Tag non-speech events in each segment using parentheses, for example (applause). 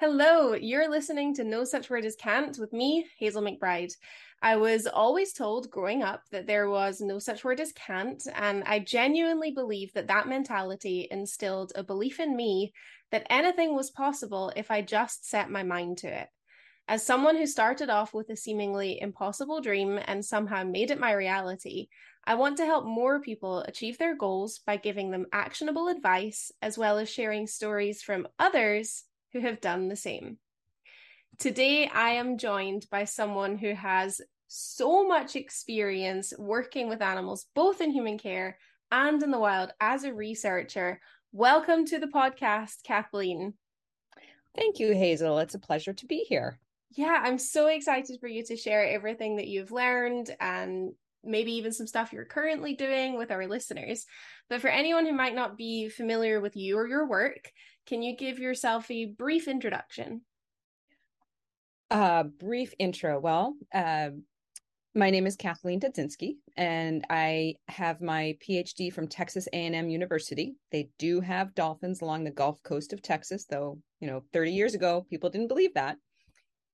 Hello, you're listening to No Such Word as Can't with me, Hazel McBride. I was always told growing up that there was no such word as can't, and I genuinely believe that that mentality instilled a belief in me that anything was possible if I just set my mind to it. As someone who started off with a seemingly impossible dream and somehow made it my reality, I want to help more people achieve their goals by giving them actionable advice as well as sharing stories from others who have done the same. Today, I am joined by someone who has so much experience working with animals, both in human care and in the wild, as a researcher. Welcome to the podcast, Kathleen. Thank you, Hazel. It's a pleasure to be here. Yeah, I'm so excited for you to share everything that you've learned and maybe even some stuff you're currently doing with our listeners. But for anyone who might not be familiar with you or your work, can you give yourself a brief introduction? Uh, brief intro. Well, uh, my name is Kathleen Dudzinski, and I have my PhD from Texas A&M University. They do have dolphins along the Gulf Coast of Texas, though you know, 30 years ago, people didn't believe that.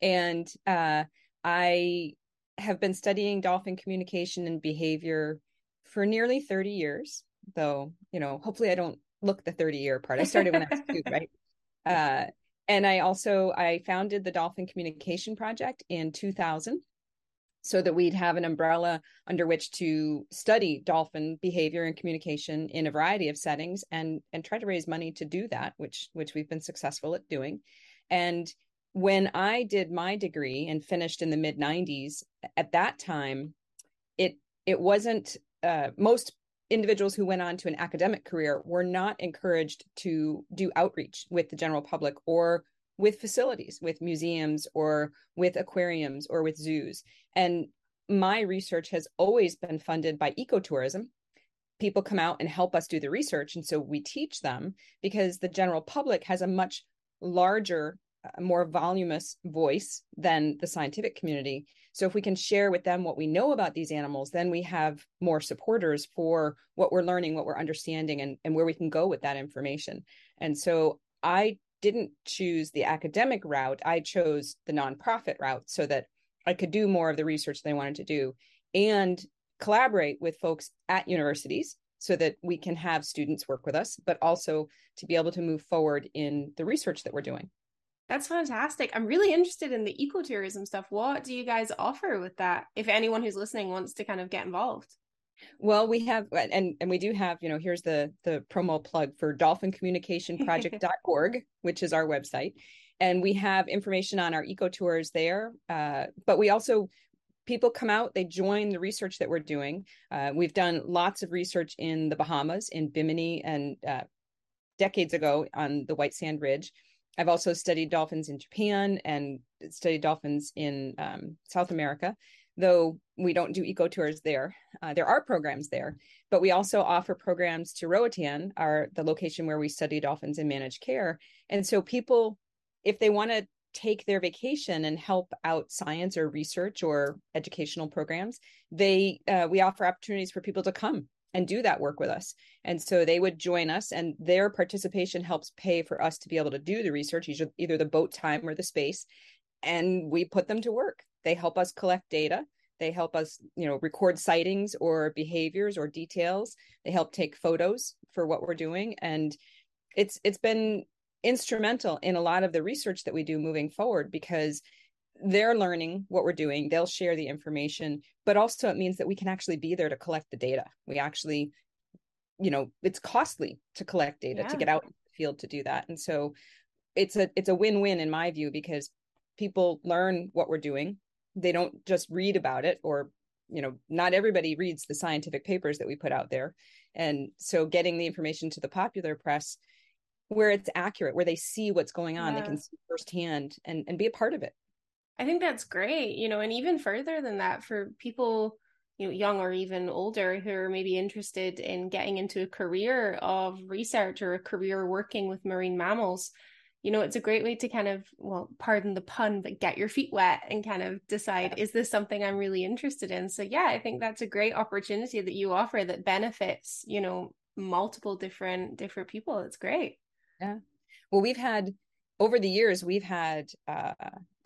And uh, I have been studying dolphin communication and behavior for nearly 30 years, though you know, hopefully, I don't look the 30 year part. I started when I was two, right? (laughs) Uh, and I also I founded the Dolphin Communication Project in 2000 so that we'd have an umbrella under which to study dolphin behavior and communication in a variety of settings and and try to raise money to do that which which we've been successful at doing and when i did my degree and finished in the mid 90s at that time it it wasn't uh, most individuals who went on to an academic career were not encouraged to do outreach with the general public or with facilities, with museums or with aquariums or with zoos. And my research has always been funded by ecotourism. People come out and help us do the research. And so we teach them because the general public has a much larger, more voluminous voice than the scientific community. So if we can share with them what we know about these animals, then we have more supporters for what we're learning, what we're understanding, and, and where we can go with that information. And so I didn't choose the academic route. I chose the nonprofit route so that I could do more of the research that I wanted to do and collaborate with folks at universities so that we can have students work with us, but also to be able to move forward in the research that we're doing. That's fantastic. I'm really interested in the ecotourism stuff. What do you guys offer with that? If anyone who's listening wants to kind of get involved. Well, we have and and we do have, you know, here's the the promo plug for (laughs) dolphincommunicationproject.org, which is our website. And we have information on our eco tours there. Uh, but we also people come out, they join the research that we're doing. Uh, we've done lots of research in the Bahamas, in Bimini, and uh, decades ago on the White Sand Ridge. I've also studied dolphins in Japan and studied dolphins in um, South America though we don't do eco tours there. Uh, there are programs there, but we also offer programs to Roatan, our the location where we study dolphins and manage care. And so people, if they want to take their vacation and help out science or research or educational programs, they uh, we offer opportunities for people to come and do that work with us. And so they would join us, and their participation helps pay for us to be able to do the research, either, the boat time or the space. And we put them to work. They help us collect data. They help us, you know, record sightings or behaviors or details. They help take photos for what we're doing, and it's it's been instrumental in a lot of the research that we do moving forward because they're learning what we're doing they'll share the information but also it means that we can actually be there to collect the data. We actually you know it's costly to collect data yeah. to get out in the field to do that. And so it's a it's a win-win in my view because people learn what we're doing. They don't just read about it or you know not everybody reads the scientific papers that we put out there. And so getting the information to the popular press where it's accurate where they see what's going on yeah. they can see firsthand and and be a part of it i think that's great you know and even further than that for people you know young or even older who are maybe interested in getting into a career of research or a career working with marine mammals you know, it's a great way to kind of, well, pardon the pun, but get your feet wet and kind of decide, is this something I'm really interested in? So, yeah, I think that's a great opportunity that you offer that benefits, you know, multiple different different people. It's great. Yeah. Well, we've had over the years, we've had uh,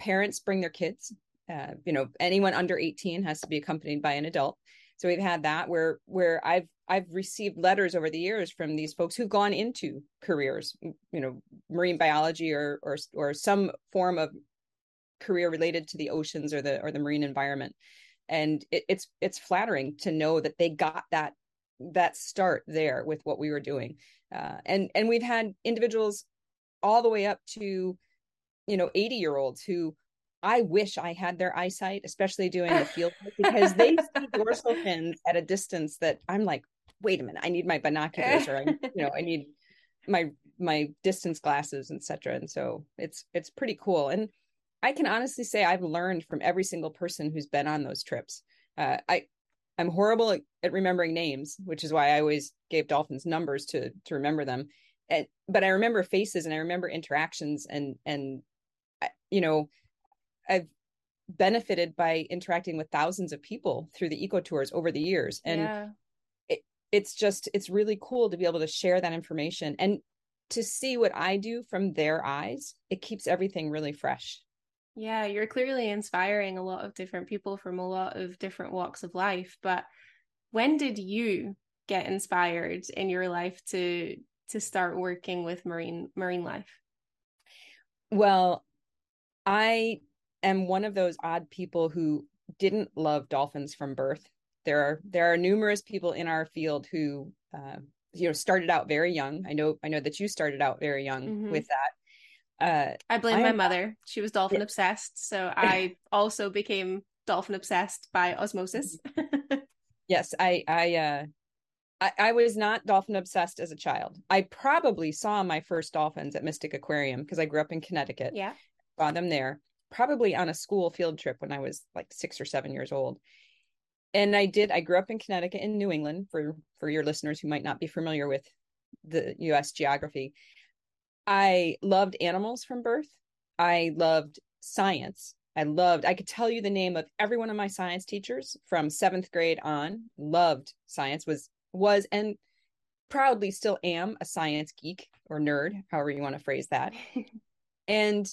parents bring their kids. Uh, you know, anyone under 18 has to be accompanied by an adult. So we've had that where where I've I've received letters over the years from these folks who've gone into careers, you know, marine biology or or or some form of career related to the oceans or the or the marine environment. And it, it's it's flattering to know that they got that that start there with what we were doing. Uh, and and we've had individuals all the way up to you know 80 year olds who I wish I had their eyesight, especially doing the field because they (laughs) see dorsal fins at a distance that I'm like, wait a minute, I need my binoculars or I, you know, I need my my distance glasses, etc. And so it's it's pretty cool. And I can honestly say I've learned from every single person who's been on those trips. Uh, I I'm horrible at, at remembering names, which is why I always gave dolphins numbers to to remember them and, but I remember faces and I remember interactions and and you know I've benefited by interacting with thousands of people through the eco tours over the years and yeah. it, it's just it's really cool to be able to share that information and to see what I do from their eyes it keeps everything really fresh yeah you're clearly inspiring a lot of different people from a lot of different walks of life but when did you get inspired in your life to to start working with marine marine life? Well, I am one of those odd people who didn't love dolphins from birth. There are there are numerous people in our field who uh, you know started out very young. I know I know that you started out very young mm-hmm. with that. Uh, I blame I my mother. She was dolphin obsessed, so (laughs) I also became dolphin obsessed by osmosis. (laughs) yes, I I uh, I, I, was not dolphin obsessed as a child. I probably saw my first dolphins at Mystic Aquarium because I grew up in Connecticut. Yeah. Saw them there, probably on a school field trip when I was like six or seven years old. And I did, I grew up in Connecticut in New England for for your listeners who might not be familiar with the US geography. I loved animals from birth. I loved science. I loved, I could tell you the name of every one of my science teachers from seventh grade on, loved science, was was and proudly still am a science geek or nerd, however you want to phrase that. (laughs) and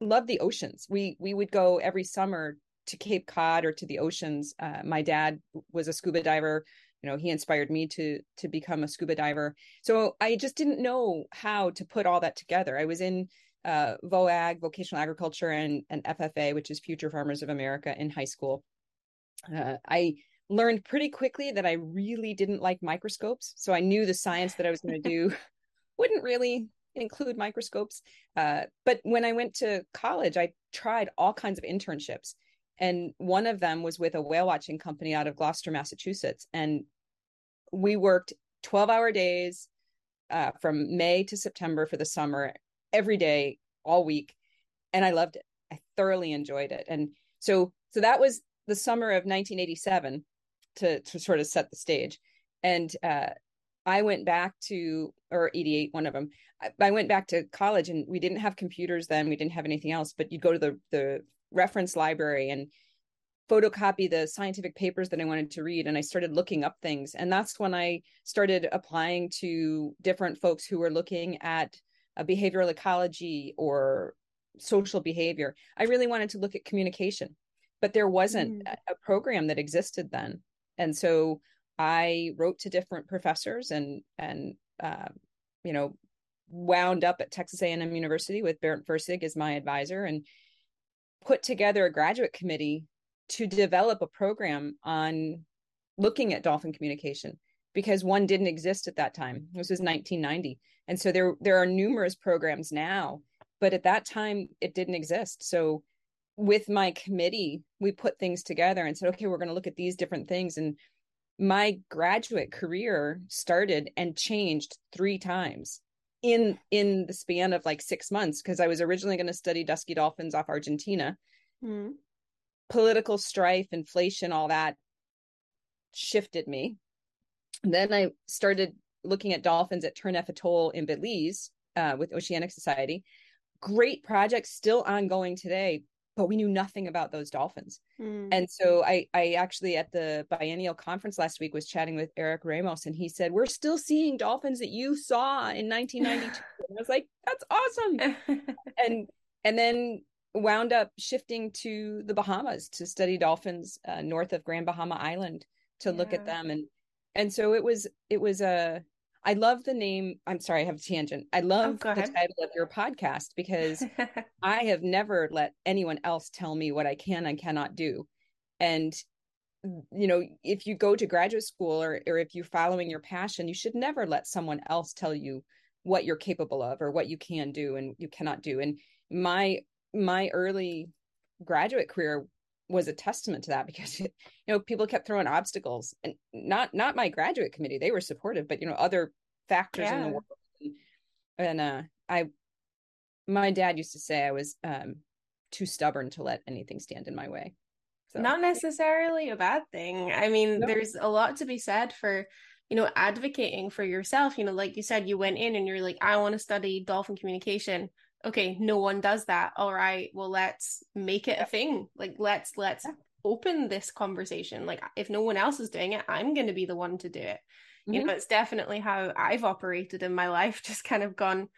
love the oceans. We we would go every summer to Cape Cod or to the oceans. Uh, my dad was a scuba diver. You know, he inspired me to to become a scuba diver. So I just didn't know how to put all that together. I was in uh, VOAG, vocational agriculture, and and FFA, which is Future Farmers of America, in high school. Uh, I learned pretty quickly that I really didn't like microscopes. So I knew the science that I was going (laughs) to do (laughs) wouldn't really include microscopes. Uh, but when I went to college, I tried all kinds of internships. And one of them was with a whale watching company out of Gloucester, Massachusetts. And we worked 12 hour days uh, from May to September for the summer, every day, all week. And I loved it. I thoroughly enjoyed it. And so, so that was the summer of 1987 to to sort of set the stage. And uh, I went back to or 88, one of them. I, went back to college and we didn't have computers then. We didn't have anything else, but you'd go to the the reference library and photocopy the scientific papers that I wanted to read and I started looking up things and that's when I started applying to different folks who were looking at a behavioral ecology or social behavior. I really wanted to look at communication but there wasn't mm. a program that existed then and so i wrote to different professors and and uh, you know wound up at texas a&m university with Bernd Würsig as my advisor and put together a graduate committee to develop a program on looking at dolphin communication because one didn't exist at that time. This was 1990 and so there there are numerous programs now but at that time it didn't exist. So with my committee, we put things together and said, okay, we're going to look at these different things. And my graduate career started and changed three times in in the span of like six months because I was originally going to study dusky dolphins off Argentina. Mm. Political strife, inflation, all that shifted me. then I started looking at dolphins at Turneffe Atoll in Belize uh, with Oceanic Society. Great project, still ongoing today but we knew nothing about those dolphins. Mm. And so I I actually at the biennial conference last week was chatting with Eric Ramos and he said, We're still seeing dolphins that you saw in 1992. (laughs) I was like, That's awesome. (laughs) and and then wound up shifting to the Bahamas to study dolphins uh, north of Grand Bahama Island to yeah. look at them and and so it was it was a I love the name. I'm sorry, I have a tangent. I oh, love oh, the title of your podcast because (laughs) I have never let anyone else tell me what I can and cannot do. And mm, you know, if you go to graduate school or or if you're following your passion, you should never let someone else tell you what you're capable of or what you can do and you cannot do. And my my early graduate career was a testament to that because (laughs) you know people kept throwing obstacles and not not my graduate committee they were supportive but you know other factors yeah. in the world and uh i my dad used to say i was um too stubborn to let anything stand in my way so. not necessarily a bad thing i mean no. there's a lot to be said for you know advocating for yourself you know like you said you went in and you're like i want to study dolphin communication okay no one does that. All right well let's make it a thing. Like let's let's open this conversation. Like if no one else is doing it i'm going to be the one to do it. Mm-hmm. you know it's definitely how i've operated in my life (laughs) just kind of gone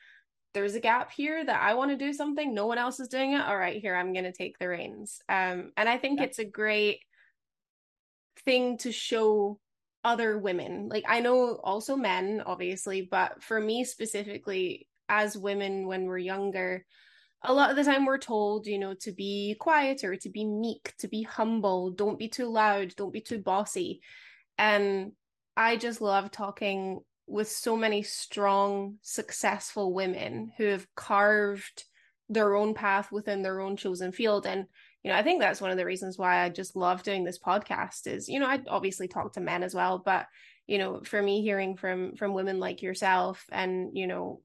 there's a gap here that i want to do something no one else is doing it. All right here i'm going to take the reins. Um and i think yeah. it's a great thing to show other women. Like i know also men obviously but for me specifically as women when we're younger a lot of the time we're told you know to be quieter to be meek to be humble don't be too loud don't be too bossy. And i just love talking with so many strong successful women who have carved their own path within their own chosen field. And you know i think that's one of the reasons why i just love doing this podcast is you know i obviously talk to men as well but you know for me hearing from from women like yourself and you know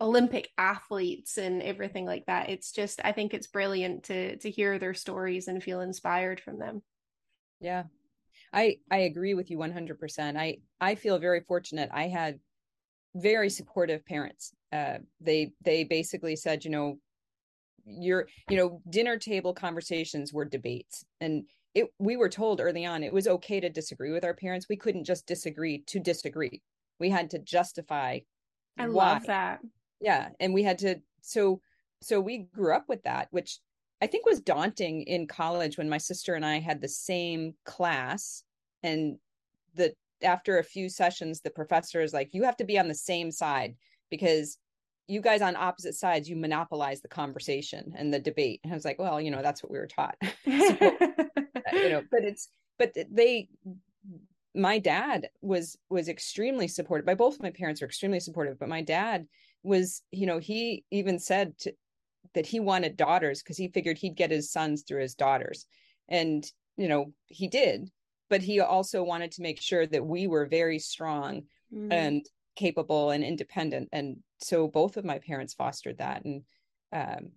Olympic athletes and everything like that. It's just I think it's brilliant to to hear their stories and feel inspired from them. Yeah. I I agree with you 100%. I I feel very fortunate. I had very supportive parents. Uh they they basically said, you know, your you know, dinner table conversations were debates and it we were told early on it was okay to disagree with our parents. We couldn't just disagree to disagree. We had to justify I why. love that yeah and we had to so so we grew up with that which i think was daunting in college when my sister and i had the same class and the after a few sessions the professor is like you have to be on the same side because you guys on opposite sides you monopolize the conversation and the debate. And i was like well you know that's what we were taught. (laughs) So, uh, you know but it's but they my dad was was extremely supportive. By both my parents are extremely supportive but my dad was you know he even said to, that he wanted daughters because he figured he'd get his sons through his daughters and you know he did but he also wanted to make sure that we were very strong mm-hmm. and capable and independent and so both of my parents fostered that and um,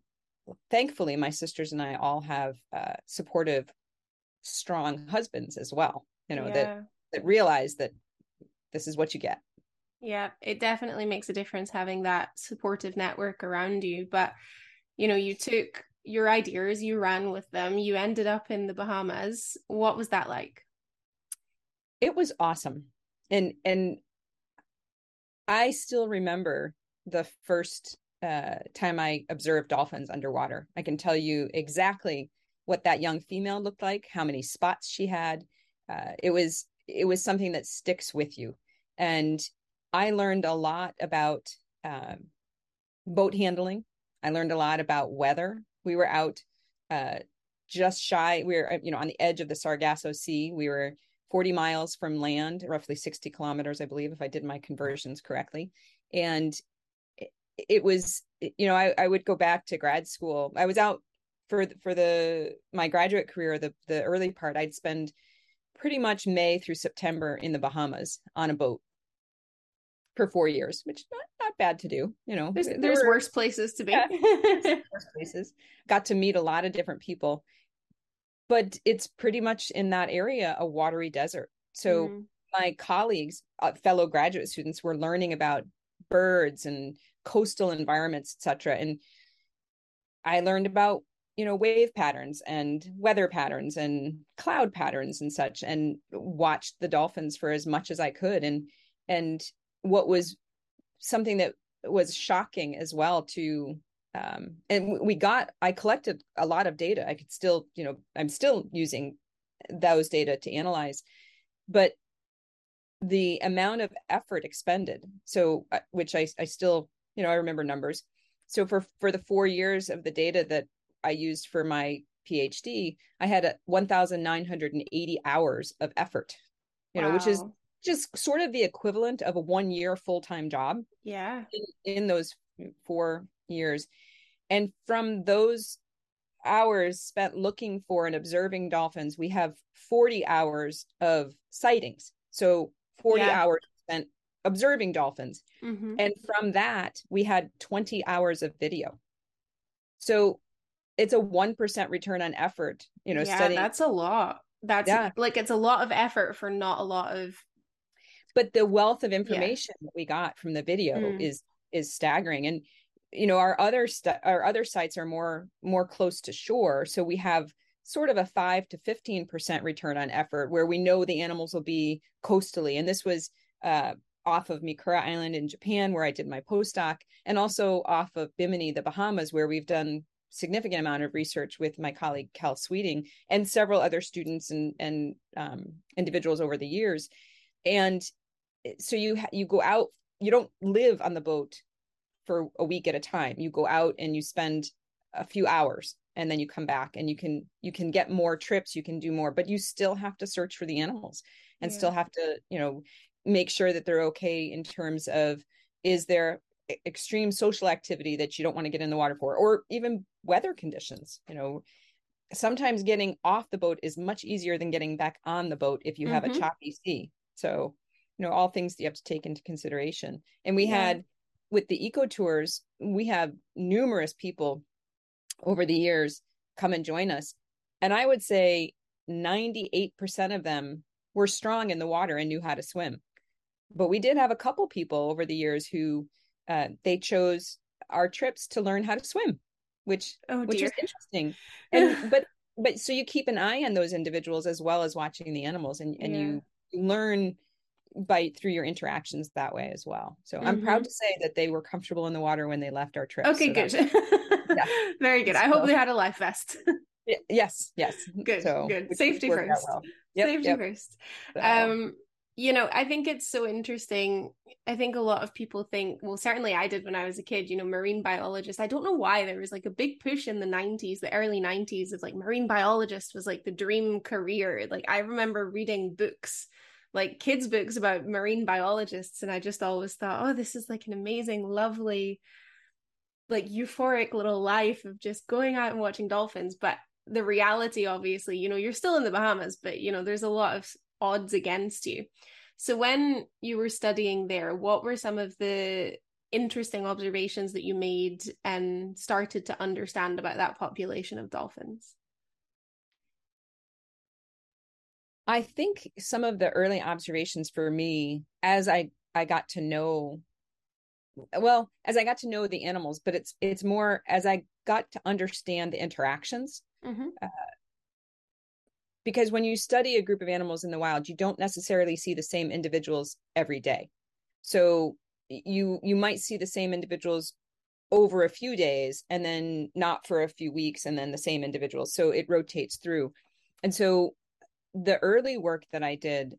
thankfully my sisters and i all have uh, supportive strong husbands as well you know yeah. that that realize that this is what you get yeah, it definitely makes a difference having that supportive network around you. But, you know, you took your ideas, you ran with them, you ended up in the Bahamas. What was that like? It was awesome. And and I still remember the first uh, time I observed dolphins underwater. I can tell you exactly what that young female looked like, how many spots she had. Uh, it was it was something that sticks with you. And I learned a lot about um, boat handling. I learned a lot about weather. We were out uh, just shy. We were, you know, on the edge of the Sargasso Sea. We were 40 miles from land, roughly 60 kilometers, I believe, if I did my conversions correctly. And it, it was, you know, I, I would go back to grad school. I was out for for the my graduate career. The the early part, I'd spend pretty much May through September in the Bahamas on a boat for four years, which not, not bad to do. You know, there's, there's were, worse places to be. Yeah, (laughs) worse places. Got to meet a lot of different people, but it's pretty much in that area a watery desert. So mm. my colleagues, uh, fellow graduate students, were learning about birds and coastal environments, etc. And I learned about you know wave patterns and weather patterns and cloud patterns and such and watched the dolphins for as much as i could and and what was something that was shocking as well to um, and we got i collected a lot of data i could still you know i'm still using those data to analyze but the amount of effort expended so uh, which i i still you know i remember numbers so for for the 4 years of the data that i used for my phd i had 1980 hours of effort you wow. know which is just sort of the equivalent of a one year full-time job yeah in, in those four years and from those hours spent looking for and observing dolphins we have 40 hours of sightings so 40 yeah. hours spent observing dolphins mm-hmm. and from that we had 20 hours of video so it's a 1% return on effort you know yeah studying. that's a lot that's yeah. like it's a lot of effort for not a lot of but the wealth of information yeah. that we got from the video mm. is is staggering and you know our other st- our other sites are more more close to shore so we have sort of a 5 to 15% return on effort where we know the animals will be coastally and this was uh, off of Mikura Island in Japan where I did my postdoc and also off of Bimini the Bahamas where we've done significant amount of research with my colleague Cal Sweeting and several other students and and um, individuals over the years and so you you go out you don't live on the boat for a week at a time you go out and you spend a few hours and then you come back and you can you can get more trips you can do more but you still have to search for the animals and yeah. still have to you know make sure that they're okay in terms of is there extreme social activity that you don't want to get in the water for or even weather conditions you know sometimes getting off the boat is much easier than getting back on the boat if you have mm-hmm. a choppy sea so you know all things that you have to take into consideration. And we yeah. had with the eco tours we have numerous people over the years come and join us. And i would say 98% of them were strong in the water and knew how to swim. But we did have a couple people over the years who uh, they chose our trips to learn how to swim which oh, which is interesting. And (laughs) but but so you keep an eye on those individuals as well as watching the animals and and yeah. you learn by through your interactions that way as well. So mm-hmm. I'm proud mm-hmm. to say that they were comfortable in the water when they left our trip. Okay, so good. yeah. (laughs) Very good. So, I hope they had a life vest. (laughs) yes, yes. Good. So, good. Safety first. Well. Yep, Safety yep. first. So. Um you know, I think it's so interesting. I think a lot of people think, well, certainly I did when I was a kid, you know, marine biologist. I don't know why there was like a big push in the 90s, the early 90s of like marine biologist was like the dream career. Like I remember reading books like kids books about marine biologists and i just always thought oh this is like an amazing lovely like euphoric little life of just going out and watching dolphins. But the reality obviously you know you're still in the bahamas but you know there's a lot of odds against you. So when you were studying there what were some of the interesting observations that you made and started to understand about that population of dolphins I think some of the early observations for me as I I got to know well, as I got to know the animals, but it's it's more as I got to understand the interactions. Mm-hmm. Uh, because when you study a group of animals in the wild, you don't necessarily see the same individuals every day. So you you might see the same individuals over a few days and then not for a few weeks and then the same individuals. So it rotates through. And so the early work that I did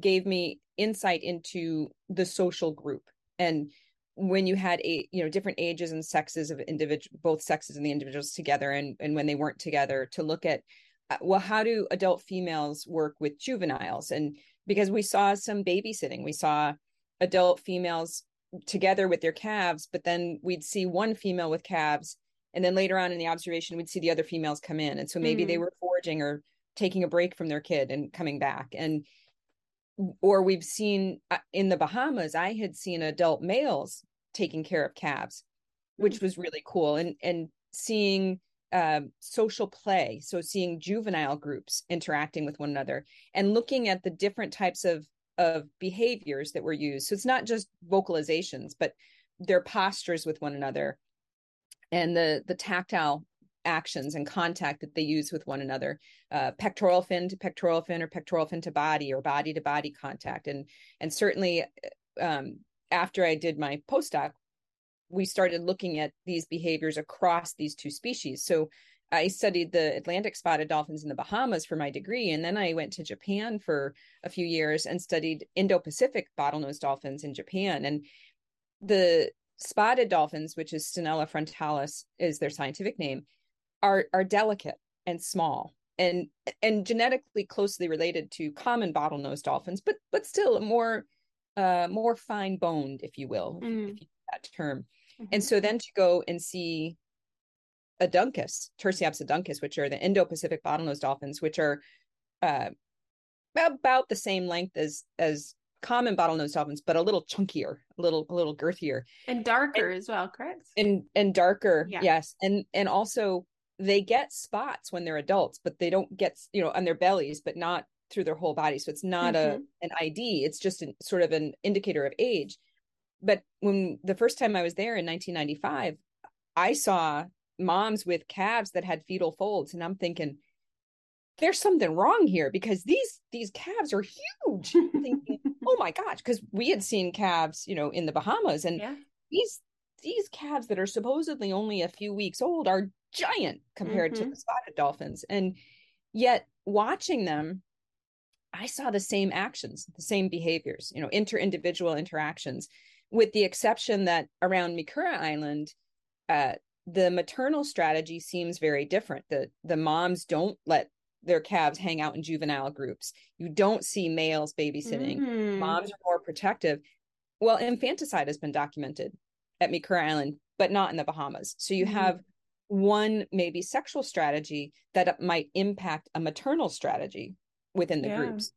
gave me insight into the social group. And when you had a you know different ages and sexes of individual both sexes and the individuals together and and when they weren't together to look at uh, well how do adult females work with juveniles? And because we saw some babysitting we saw adult females together with their calves but then we'd see one female with calves and then later on in the observation we'd see the other females come in. And so maybe mm-hmm. they were foraging or taking a break from their kid and coming back. And or we've seen uh, in the bahamas i had seen adult males taking care of calves which mm-hmm. was really cool. And and seeing uh, social play so seeing juvenile groups interacting with one another and looking at the different types of of behaviors that were used. So it's not just vocalizations but their postures with one another and the the tactile actions and contact that they use with one another uh, pectoral fin to pectoral fin or pectoral fin to body or body to body contact and and certainly um, after i did my postdoc we started looking at these behaviors across these two species so I studied the Atlantic spotted dolphins in the Bahamas for my degree, and then I went to Japan for a few years and studied Indo-Pacific bottlenose dolphins in Japan. And the spotted dolphins, which is Stenella frontalis, is their scientific name, are are delicate and small and and genetically closely related to common bottlenose dolphins, but but still more uh, more fine boned, if you will, mm. if you that term. Mm-hmm. And so then to go and see aduncus, Tursiops aduncus, which are the Indo-Pacific bottlenose dolphins, which are uh, about the same length as as common bottlenose dolphins, but a little chunkier, a little a little girthier, and darker and, as well. Correct. And and darker, yeah. yes, and and also they get spots when they're adults, but they don't get you know on their bellies, but not through their whole body. So it's not mm-hmm. a an ID. It's just an, sort of an indicator of age. But when the first time I was there in 1995, I saw moms with calves that had fetal folds, and I'm thinking, there's something wrong here because these these calves are huge. thinking, (laughs) oh my gosh, because we had seen calves, you know, in the Bahamas, and yeah. these these calves that are supposedly only a few weeks old are giant compared mm-hmm. to the spotted dolphins, and yet watching them, I saw the same actions, the same behaviors, you know, inter-individual interactions, with the exception that around Mikura Island, uh, the maternal strategy seems very different. The the moms don't let their calves hang out in juvenile groups. You don't see males babysitting. Mm-hmm. Moms are more protective. Well, infanticide has been documented at Mikura Island, but not in the Bahamas. So you mm-hmm. have one maybe sexual strategy that uh, might impact a maternal strategy within the yeah. groups.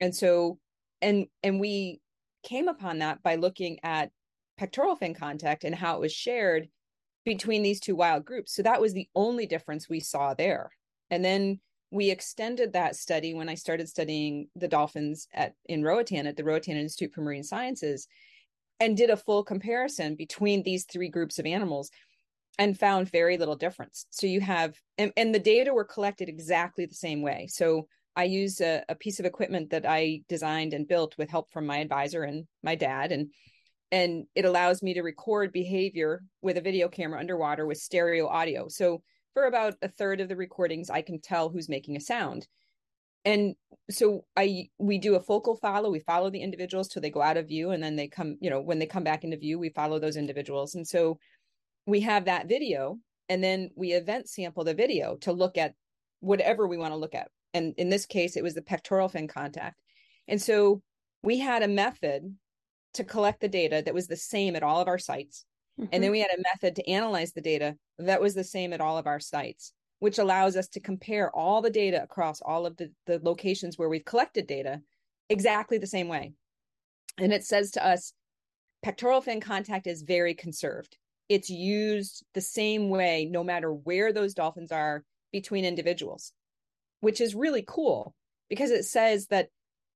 And so and and we came upon that by looking at pectoral fin contact and how it was shared between these two wild groups. So that was the only difference we saw there. And then we extended that study when I started studying the dolphins at in Roatan at the Roatan Institute for Marine Sciences and did a full comparison between these three groups of animals and found very little difference. So you have and, and the data were collected exactly the same way. So I used a, a piece of equipment that I designed and built with help from my advisor and my dad and and it allows me to record behavior with a video camera underwater with stereo audio. So for about a third of the recordings i can tell who's making a sound and so i we do a focal follow we follow the individuals till they go out of view and then they come you know when they come back into view we follow those individuals and so we have that video and then we event sample the video to look at whatever we want to look at and in this case it was the pectoral fin contact and so we had a method to collect the data that was the same at all of our sites Mm-hmm. And then we had a method to analyze the data that was the same at all of our sites, which allows us to compare all the data across all of the, the locations where we've collected data exactly the same way. And it says to us, pectoral fin contact is very conserved. It's used the same way no matter where those dolphins are between individuals, which is really cool because it says that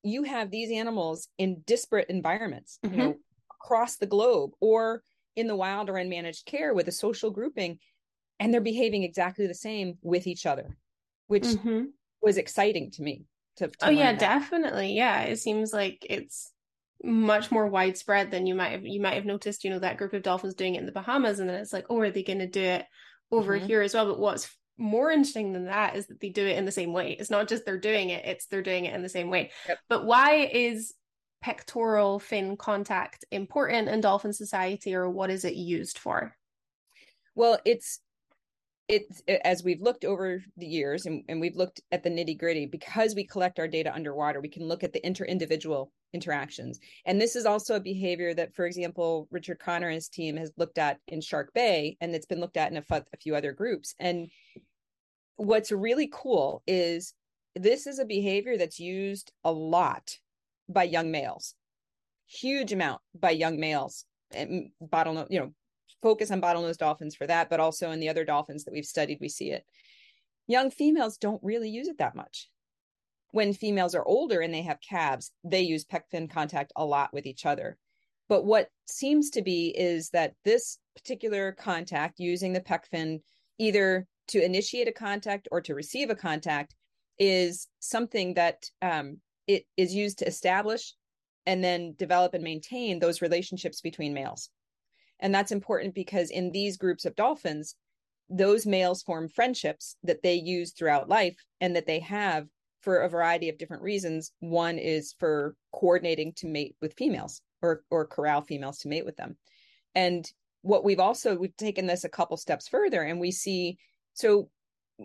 you have these animals in disparate environments, mm-hmm. you know, across the globe or in the wild or in managed care with a social grouping and they're behaving exactly the same with each other which mm-hmm. was exciting to me to, to oh yeah that. definitely yeah it seems like it's much more widespread than you might have you might have noticed you know that group of dolphins doing it in the bahamas and then it's like oh are they going to do it over mm-hmm. here as well but what's more interesting than that is that they do it in the same way it's not just they're doing it it's they're doing it in the same way yep. but why is pectoral fin contact important in dolphin society or what is it used for? Well, it's it's as we've looked over the years and, and we've looked at the nitty gritty because we collect our data underwater we can look at the inter-individual interactions and this is also a behavior that for example richard connor and his team has looked at in shark bay and it's been looked at in a, a few other groups and what's really cool is this is a behavior that's used a lot by young males, huge amount by young males. And bottlenose, you know, focus on bottlenose dolphins for that, but also in the other dolphins that we've studied, we see it. Young females don't really use it that much. When females are older and they have calves, they use pec fin contact a lot with each other. But what seems to be is that this particular contact using the pec fin either to initiate a contact or to receive a contact is something that um, it is used to establish and then develop and maintain those relationships between males. And that's important because in these groups of dolphins, those males form friendships that they use throughout life and that they have for a variety of different reasons. One is for coordinating to mate with females or or corral females to mate with them. And what we've also we've taken this a couple steps further and we see so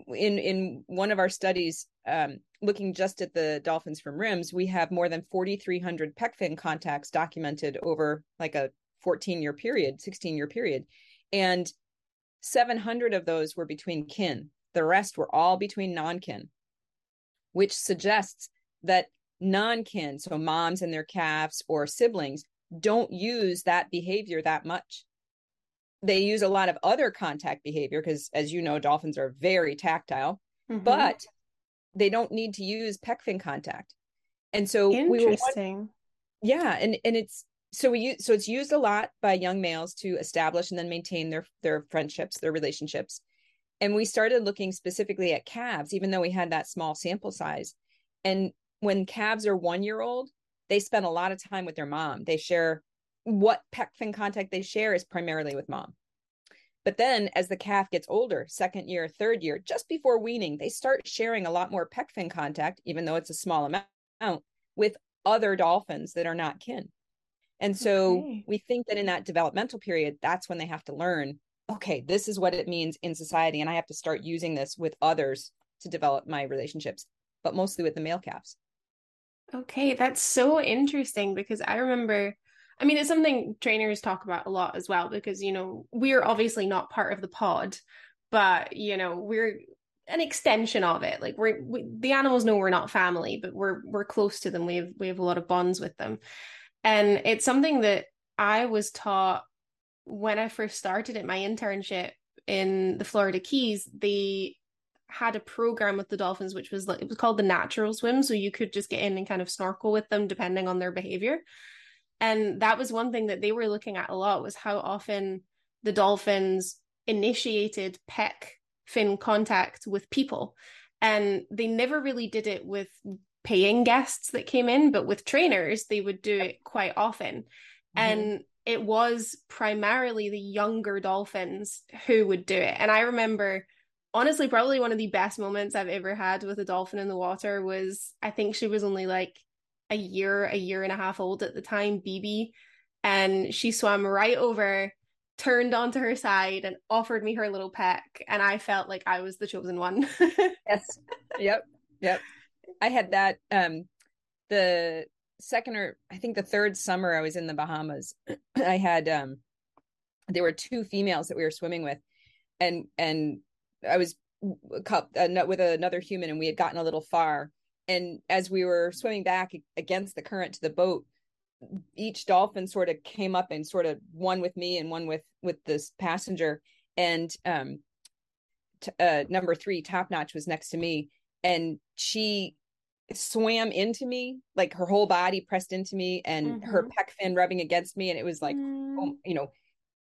in in one of our studies um, looking just at the dolphins from RIMS we have more than 4300 pec fin contacts documented over like a 14 year period 16 year period and 700 of those were between kin the rest were all between non-kin which suggests that non-kin so moms and their calves or siblings don't use that behavior that much. They use a lot of other contact behavior because as you know dolphins are very tactile mm-hmm. but they don't need to use pec fin contact. And so interesting we were, yeah and and it's so we use so it's used a lot by young males to establish and then maintain their their friendships their relationships and we started looking specifically at calves even though we had that small sample size and when calves are one year old they spend a lot of time with their mom they share what pec fin contact they share is primarily with mom. But then as the calf gets older, second year, third year, just before weaning, they start sharing a lot more pec fin contact, even though it's a small amount, with other dolphins that are not kin. And so okay. we think that in that developmental period, that's when they have to learn okay, this is what it means in society. And I have to start using this with others to develop my relationships, but mostly with the male calves. Okay, that's so interesting because I remember I mean, it's something trainers talk about a lot as well because, you know, we're obviously not part of the pod, but, you know, we're an extension of it. Like we're, we, the animals know we're not family, but we're, we're close to them. We have, we have a lot of bonds with them. And it's something that I was taught when I first started at my internship in the Florida Keys. They had a program with the dolphins, which was like, it was called the natural swim. So you could just get in and kind of snorkel with them depending on their behavior and that was one thing that they were looking at a lot was how often the dolphins initiated pec fin contact with people and they never really did it with paying guests that came in but with trainers they would do it quite often mm-hmm. and it was primarily the younger dolphins who would do it and i remember honestly probably one of the best moments i've ever had with a dolphin in the water was i think she was only like a year, a year and a half old at the time, BB, and she swam right over, turned onto her side, and offered me her little pec. And I felt like I was the chosen one. (laughs) yes. Yep. Yep. I had that um the second or I think the third summer I was in the Bahamas. (clears throat) I had um there were two females that we were swimming with. And and I was uh, with another human and we had gotten a little far. And as we were swimming back against the current to the boat each dolphin sort of came up and sort of one with me and one with with this passenger. And um t- uh number 3 top notch was next to me. And she swam into me like her whole body pressed into me and mm-hmm. her pec fin rubbing against me and it was like mm. oh, you know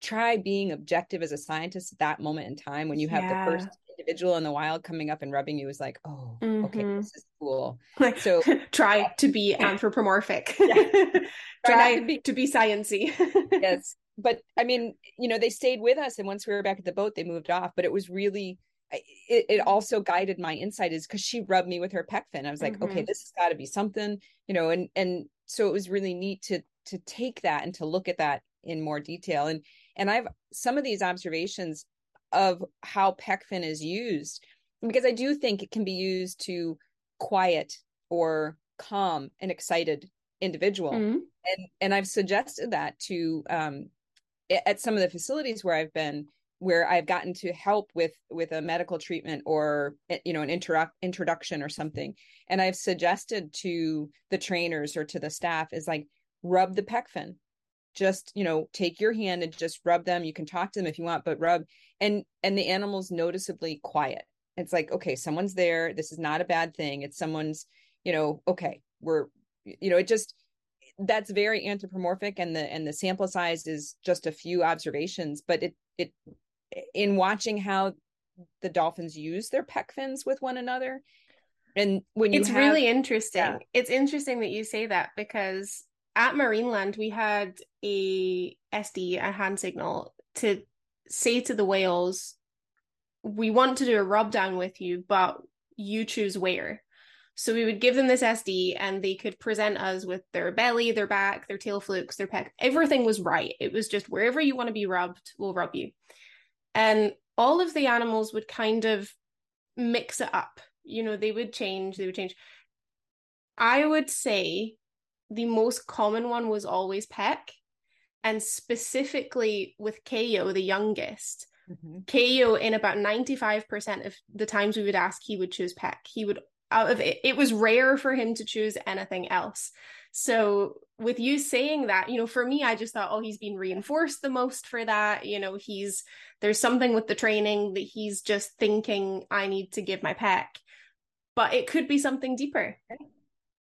try being objective as a scientist at that moment in time when you have yeah. the first individual in the wild coming up and rubbing you is like, oh, mm-hmm. okay, this is cool. (laughs) Like, so (laughs) try to be anthropomorphic. (laughs) try, try to be, to be sciency. yes, but I mean, you know, they stayed with us, and once we were back at the boat, they moved off. But it was really. It, it also guided my insight is because she rubbed me with her pec fin. I was like, mm-hmm. okay, this has got to be something, you know, and and so it was really neat to to take that and to look at that in more detail. And and I've some of these observations of how pecfin is used because I do think it can be used to quiet or calm an excited individual mm-hmm. and and I've suggested that to um at some of the facilities where I've been where I've gotten to help with with a medical treatment or eh, you know an intro- introduction or something. And I've suggested to the trainers or to the staff is like rub the pecfin. Just you know take your hand and just rub them. You can talk to them if you want but rub. And and the animal's noticeably quiet. It's like okay someone's there. This is not a bad thing. It's someone's you know okay we're you know it just that's very anthropomorphic and the and the sample size is just a few observations but it it in watching how the dolphins use their pec fins with one another. And when you it's have, really interesting. Yeah. It's interesting that you say that because at Marineland we had a SD, a hand signal, to say to the whales, "We want to do a rub down with you, but you choose where." So we would give them this SD and they could present us with their belly, their back, their tail flukes, their pec. Everything was right. It was just wherever you want to be rubbed, we'll rub you. And all of the animals would kind of mix it up. You know, they would change, they would change. I would say the most common one was always pec, And specifically with Kayo, the youngest, mm-hmm. Kayo, in about 95% of the times we would ask, he would choose pec. He would out of it, it was rare for him to choose anything else. So with you saying that, you know, for me, I just thought, oh, he's been reinforced the most for that. You know, he's there's something with the training that he's just thinking I need to give my pec. But it could be something deeper.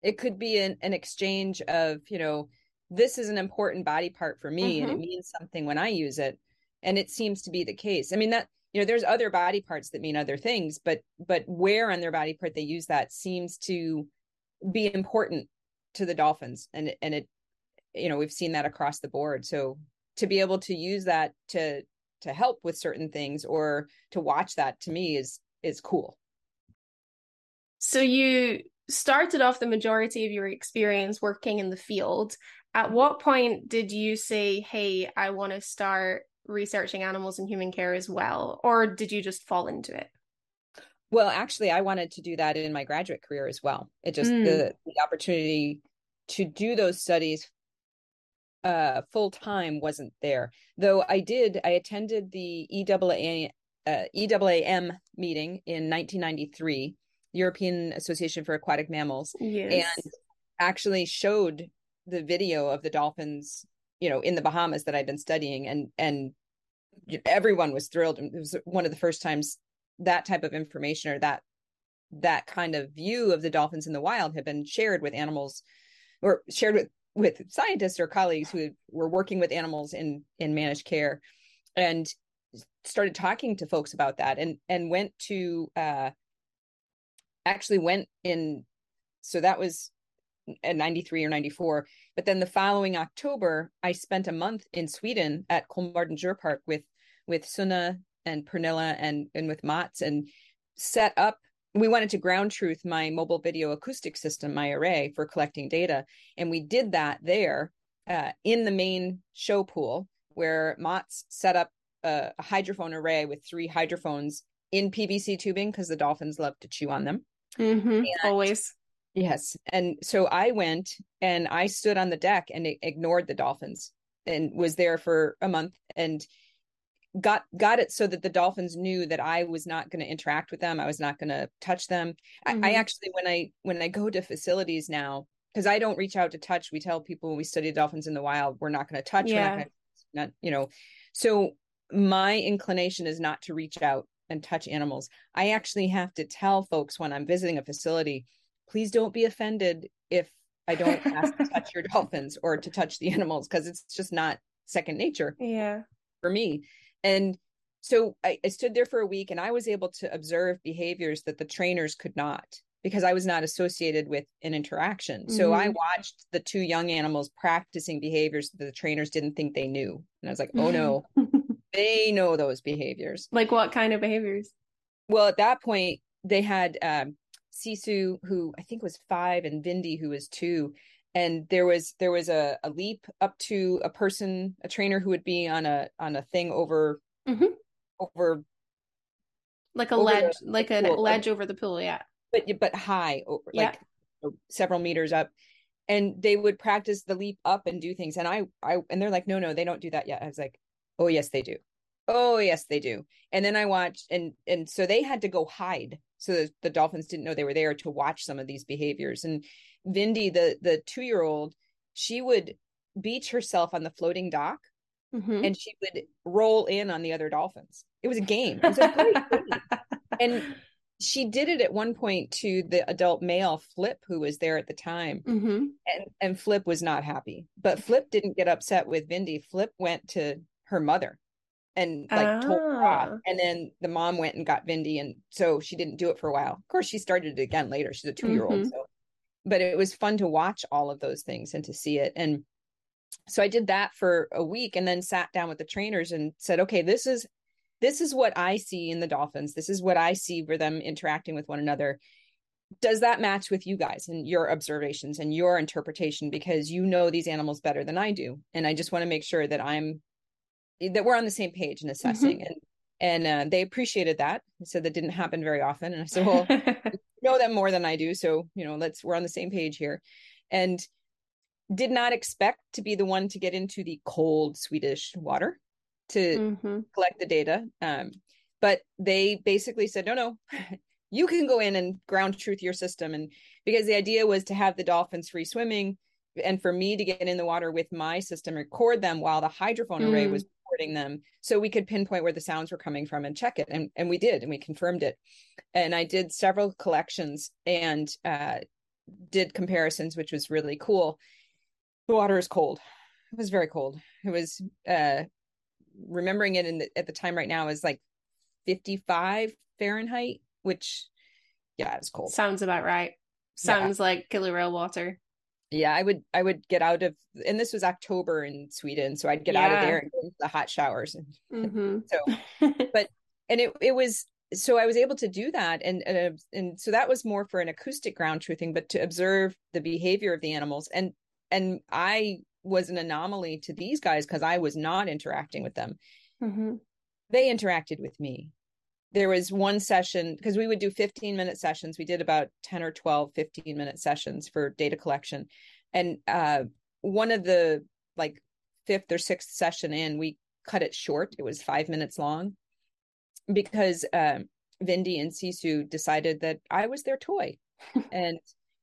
It could be an, an exchange of, you know, this is an important body part for me mm-hmm. and it mm-hmm. means something when I use it. And it seems to be the case. I mean, that you know there's other body parts that mean other things but but where on their body part they use that seems to be important to the dolphins. And and it you know we've seen that across the board. So to be able to use that to to help with certain things or to watch that to me is is cool. So you started off the majority of your experience working in the field. At what point did you say hey i want to start researching animals and human care as well or did you just fall into it well actually i wanted to do that in my graduate career as well it just mm. the, the opportunity to do those studies uh full time wasn't there though i did i attended the EAA, uh, EAAM meeting in 1993 european association for aquatic mammals yes. and actually showed the video of the dolphins you know in the bahamas that i'd been studying and and everyone was thrilled it was one of the first times that type of information or that that kind of view of the dolphins in the wild had been shared with animals or shared with with scientists or colleagues who were working with animals in in managed care and started talking to folks about that and and went to uh actually went in so that was at 93 or 94 but then the following october i spent a month in sweden at kolmården djurpark with with Sunna and Pernilla and and with Mats and set up we wanted to ground truth my mobile video acoustic system my array for collecting data and we did that there uh, in the main show pool where Mats set up a, a hydrophone array with three hydrophones in PVC tubing because the dolphins love to chew on them. Mm-hmm, always. Yes. And so I went and I stood on the deck and ignored the dolphins and was there for a month and got got it so that the dolphins knew that I was not going to interact with them. I was not going to touch them. Mm-hmm. I, I, actually when I when I go to facilities now because I don't reach out to touch. We tell people when we study dolphins in the wild, we're not going to touch. Yeah. We're not, not you know. So my inclination is not to reach out and touch animals. I actually have to tell folks when I'm visiting a facility, please don't be offended if I don't ask to touch your (laughs) dolphins or to touch the animals because it's just not second nature. Yeah. For me and so I, I stood there for a week and I was able to observe behaviors that the trainers could not because I was not associated with an interaction. So mm-hmm. I watched the two young animals practicing behaviors that the trainers didn't think they knew. And I was like, oh no, (laughs) they know those behaviors. Like what kind of behaviors? Well, at that point, they had um, Sisu, who I think was five, and Vindi, who was two. And there was there was a, a leap up to a person a trainer who would be on a on a thing over mm-hmm. over like a ledge the, like a ledge over the pool yeah. But but high over, like yeah. several meters up. And they would practice the leap up and do things. And i i and they're like no no they don't do that yet. I was like oh yes they do. Oh yes they do. And then i watched and and so they had to go hide so the, the dolphins didn't know they were there to watch some of these behaviors and Vindi, the the two year old, she would beach herself on the floating dock, mm-hmm. and she would roll in on the other dolphins. It was a game. It was a great (laughs) game. And she did it at one point to the adult male Flip, who was there at the time, mm-hmm. and and Flip was not happy. But Flip didn't get upset with Vindi. Flip went to her mother and like ah. told her off. And then the mom went and got Vindi, and so she didn't do it for a while. Of course, she started it again later. She's a two year old, Mhm. so but it was fun to watch all of those things and to see it. And so I did that for a week, and then sat down with the trainers and said, okay, this is this is what I see in the dolphins. This is what I see for them interacting with one another. Does that match with you guys and your observations and your interpretation? Because you know these animals better than I do, and I just want to make sure that I'm that we're on the same page in assessing. And and uh, they appreciated that. Said that didn't happen very often, and I said, well, (laughs) you know them more than I do, so you know, let's we're on the same page here. And did not expect to be the one to get into the cold Swedish water to Mhm. collect the data. Um, but they basically said, no, no, (laughs) you can go in and ground truth your system. And because the idea was to have the dolphins free swimming and for me to get in the water with my system, record them while the hydrophone array Mm. was recording them so we could pinpoint where the sounds were coming from and check it. And, and we did, and we confirmed it. And I did several collections and uh, did comparisons, which was really cool. The water is cold. It was very cold. It was uh, remembering it in the, at the time right now is like 55 Fahrenheit, which yeah, it's cold. Sounds about right. Sounds like killer whale water. Yeah, I would I would get out of and this was October in Sweden, so I'd get out of there and go into the hot showers. hmm (laughs) So but and it it was so I was able to do that and and, and so that was more for an acoustic ground truthing, but to observe the behavior of the animals and and I was an anomaly to these guys because I was not interacting with them. hmm they interacted with me there was one session because we would do 15 minute sessions. We did about 10 or 12 15 minute sessions for data collection. And uh one of the like fifth or sixth session in we cut it short. It was five minutes long because um Vindi and Sisu decided that I was their toy. (laughs) And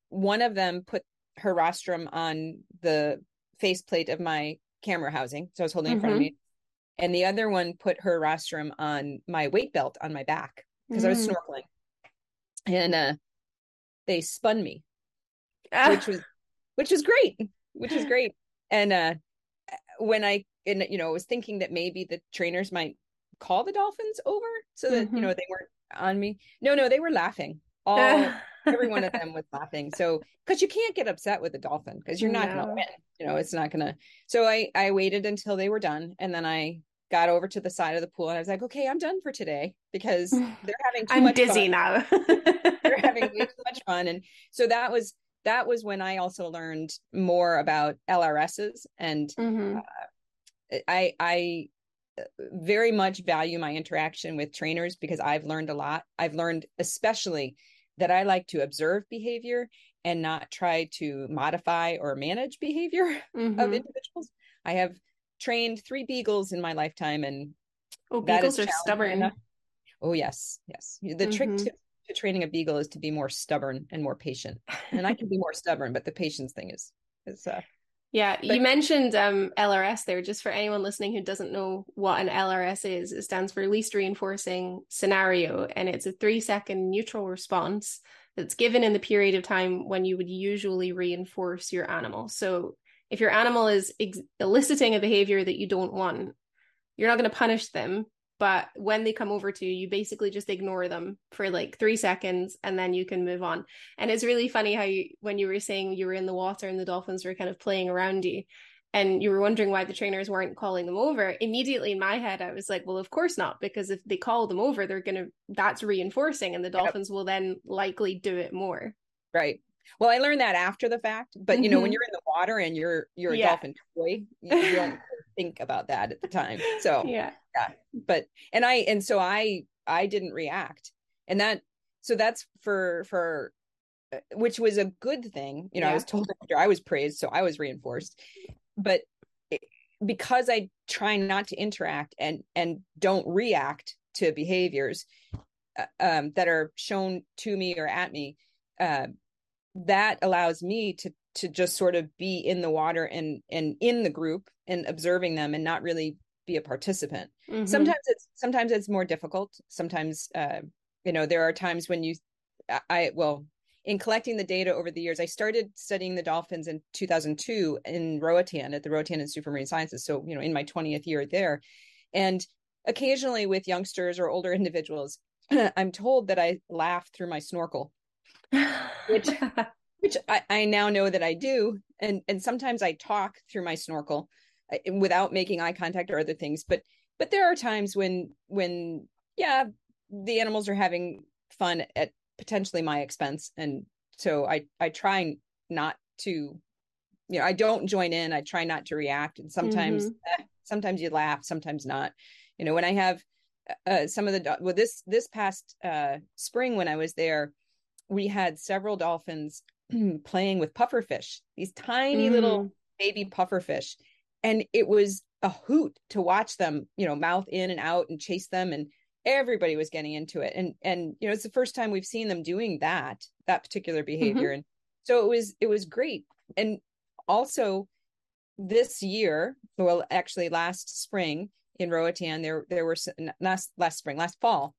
one of them put her rostrum on the faceplate of my camera housing. So I was holding it in front of Mhm. me and the other one put her rostrum on my weight belt on my back because I was Mm. snorkeling. And uh they spun me, Ah, which was which was great, which was (gasps) great. And uh when I and you know, I was thinking that maybe the trainers might call the dolphins over so that Mhm. you know they weren't on me. No, no, they were laughing. All (laughs) every one of them was laughing. So because you can't get upset with a dolphin because you're not No. gonna win. You know, it's not gonna. So I I waited until they were done, and then I got over to the side of the pool and I was like, okay, I'm done for today because (sighs) they're having too I'm much dizzy fun. now. (laughs) They're having (laughs) way too much fun, and so that was that was when I also learned more about LRSs and Mhm. I I uh, very much value my interaction with trainers because I've learned a lot. I've learned especially that I like to observe behavior and not try to modify or manage behavior (laughs) of Mhm. individuals. I have trained three beagles in my lifetime and Oh, beagles are stubborn. enough. Oh yes, yes. The trick Mhm. to, to training a beagle is to be more stubborn and more patient. And I can be more stubborn, but the patience thing is is uh Yeah, But- you mentioned um, LRS there. Just for anyone listening who doesn't know what an LRS is, it stands for least reinforcing scenario, and it's a three second neutral response that's given in the period of time when you would usually reinforce your animal. So if your animal is ex- eliciting a behavior that you don't want, you're not going to punish them. But when they come over to you, you basically just ignore them for like three seconds and then you can move on. And it's really funny how you, when you were saying you were in the water and the dolphins were kind of playing around you and you were wondering why the trainers weren't calling them over, immediately in my head, I was like, well, of course not, because if they call them over, they're going to, that's reinforcing and the dolphins will then likely do it more. right. Well, I learned that after the fact, but you know, when Mhm. you're in the water and you're you're a Yeah. dolphin toy, you, you don't (laughs) think about that at the time. So Yeah. yeah. but and i and so i i didn't react and that so that's for for uh, which was a good thing you know i was told after i was praised so i was reinforced but it, because i try not to interact and and don't react to behaviors uh, um that are shown to me or at me uh that allows me to to just sort of be in the water and and in the group and observing them and not really be a participant. Mhm. sometimes it's sometimes it's more difficult. Sometimes uh you know there are times when you I- i well in collecting the data over the years i started studying the dolphins in 2002 in roatan at the roatan institute for marine sciences so you know in my 20th year there. And occasionally with youngsters or older (laughs) individuals, (clears throat) I'm told that I laugh through my snorkel, which (laughs) which I, I now know that I do, and and sometimes I talk through my snorkel uh, without making eye contact or other things. But but there are times when when yeah, the animals are having fun at potentially my expense, and so I I try not to, you know, I don't join in. I try not to react, and sometimes mm-hmm. eh, sometimes you laugh, sometimes not. You know, when I have uh, some of the well this this past uh, spring when I was there, we had several dolphins (clears throat) playing with pufferfish, these tiny mm. little baby pufferfish, and it was a hoot to watch them, you know, mouth in and out and chase them, and everybody was getting into it. And and you know, it's the first time we've seen them doing that that particular behavior, mm-hmm. and so it was it was great. And also this year, well, actually last spring, in Roatan, there there were last last spring, last fall,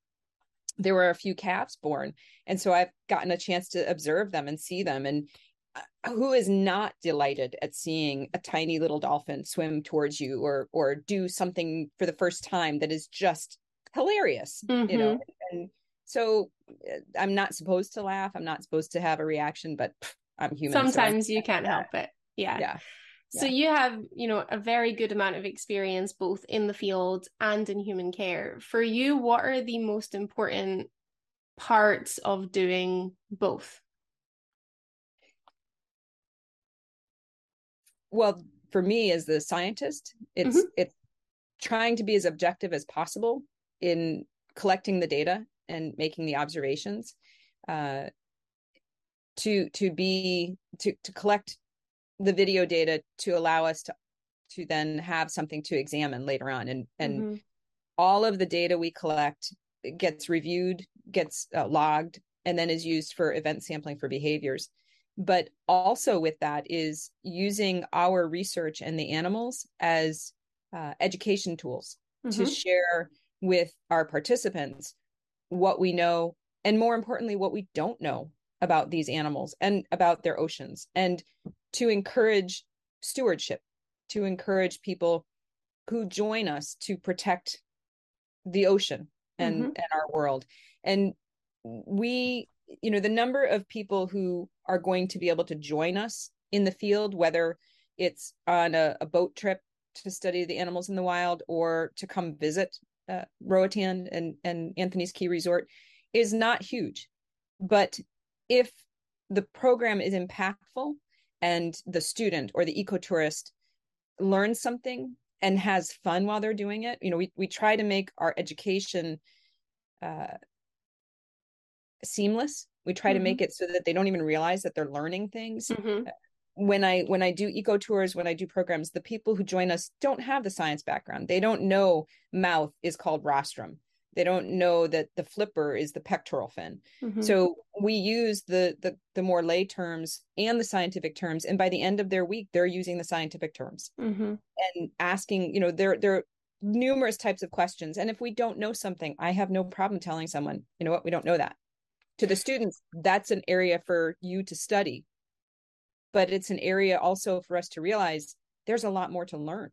there were a few calves born, and so I've gotten a chance to observe them and see them. And uh, who is not delighted at seeing a tiny little dolphin swim towards you or or do something for the first time that is just hilarious, mm-hmm. you know? Mm-hmm. And so uh, I'm not supposed to laugh. I'm not supposed to have a reaction, but I'm human. Sometimes so you can't help it. Yeah. Yeah. So you have, you know, a very good amount of experience both in the field and in human care. For you, what are the most important parts of doing both? Well, for me as the scientist, it's mm-hmm. it's trying to be as objective as possible in collecting the data and making the observations. Uh, to to be to to collect the video data to allow us to to then have something to examine later on and and mm-hmm. all of the data we collect gets reviewed gets uh, logged and then is used for event sampling for behaviors but also with that is using our research and the animals as uh, education tools mm-hmm. to share with our participants what we know and more importantly what we don't know about these animals and about their oceans and to encourage stewardship, to encourage people who join us to protect the ocean and, mm-hmm. and our world. And we, you know, the number of people who are going to be able to join us in the field, whether it's on a, a boat trip to study the animals in the wild or to come visit uh, Roatan and, and Anthony's Key Resort, is not huge. But if the program is impactful and the student or the ecotourist learns something and has fun while they're doing it. You know we, we try to make our education uh, seamless. We try mm-hmm. to make it so that they don't even realize that they're learning things. Mm-hmm. when i when i do eco tours when i do programs the people who join us don't have the science background. They don't know mouth is called rostrum they don't know that the flipper is the pectoral fin. Mm-hmm. so we use the, the the more lay terms and the scientific terms and by the end of their week they're using the scientific terms mm-hmm. and asking you know there there are numerous types of questions. And if we don't know something i have no problem telling someone you know what? We don't know that. To the students that's an area for you to study. But it's an area also for us to realize there's a lot more to learn.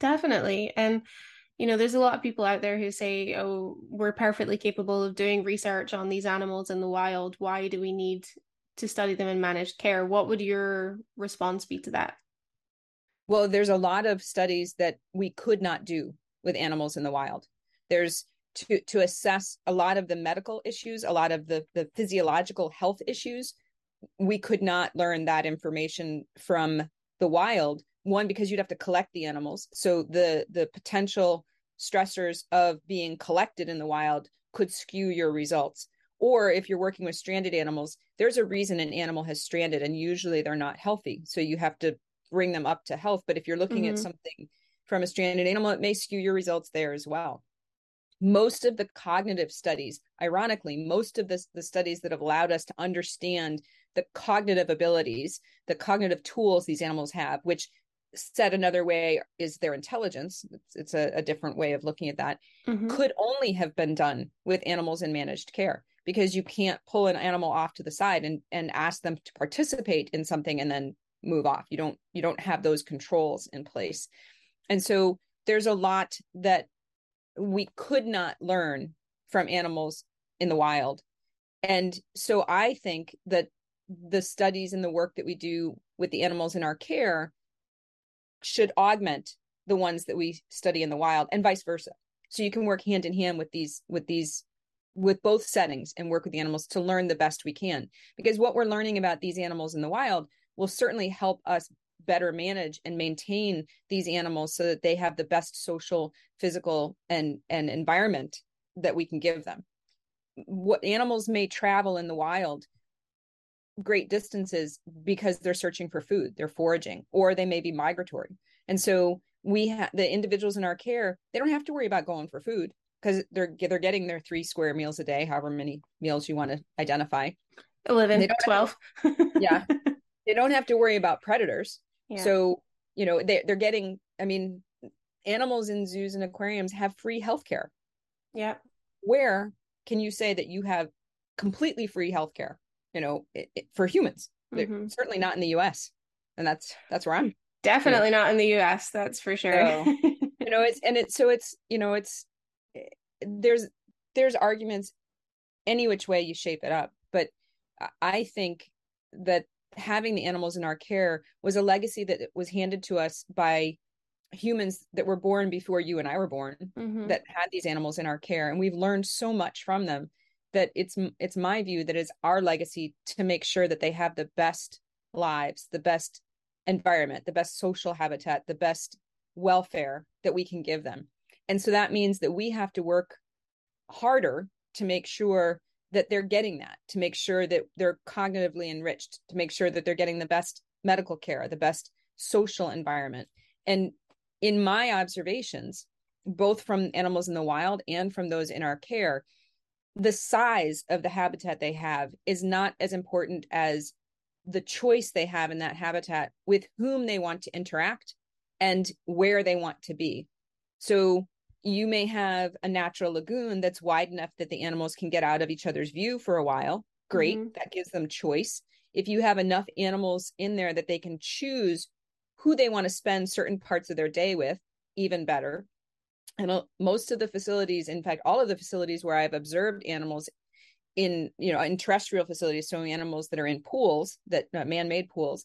Definitely. And you know there's a lot of people out there who say oh we're perfectly capable of doing research on these animals in the wild. Why do we need to study them in managed care? What would your response be to that? Well there's a lot of studies that we could not do with animals in the wild. There's to to assess a lot of the medical issues a lot of the the physiological health issues we could not learn that information from the wild one because you'd have to collect the animals. So the the potential stressors of being collected in the wild could skew your results. Or if you're working with stranded animals there's a reason an animal has stranded and usually they're not healthy. So you have to bring them up to health. But if you're looking mm-hmm. at something from a stranded animal it may skew your results there as well. Most of the cognitive studies ironically most of the, the studies that have allowed us to understand the cognitive abilities the cognitive tools these animals have which said another way is their intelligence it's, it's a, a, different way of looking at that mm-hmm. could only have been done with animals in managed care because you can't pull an animal off to the side and and ask them to participate in something and then move off you don't you don't have those controls in place and so there's a lot that we could not learn from animals in the wild. And so I think that the studies and the work that we do with the animals in our care should augment the ones that we study in the wild and vice versa. So you can work hand in hand with these with these with both settings and work with the animals to learn the best we can because what we're learning about these animals in the wild will certainly help us better manage and maintain these animals so that they have the best social physical and and environment that we can give them what animals may travel in the wild great distances because they're searching for food they're foraging or they may be migratory. And so we have the individuals in our care they don't have to worry about going for food because they're they're getting their three square meals a day however many meals you want to identify 11 12 to, (laughs) yeah. (laughs) They don't have to worry about predators. Yeah. so you know they, they're getting i mean animals in zoos and aquariums have free healthcare. Yeah where can you say that you have completely free healthcare you know it, it, for humans. Mm-hmm. certainly not in the us and that's that's where i'm definitely not in the us that's for sure. So, (laughs) you know it's and it's so it's you know it's there's there's arguments any which way you shape it up but i think that having the animals in our care was a legacy that was handed to us by humans that were born before you and I were born mm-hmm. that had these animals in our care and we've learned so much from them that it's it's my view that is our legacy to make sure that they have the best lives the best environment the best social habitat the best welfare that we can give them and so that means that we have to work harder to make sure that they're getting that, to make sure that they're cognitively enriched, to make sure that they're getting the best medical care, the best social environment. And in my observations, both from animals in the wild and from those in our care, the size of the habitat they have is not as important as the choice they have in that habitat with whom they want to interact and where they want to be. So you may have a natural lagoon that's wide enough that the animals can get out of each other's view for a while. Great. Mm-hmm. That gives them choice. If you have enough animals in there that they can choose who they want to spend certain parts of their day with, even better. And most of the facilities, in fact, all of the facilities where I've observed animals in, you know, in terrestrial facilities, so animals that are in pools, that uh, man-made pools,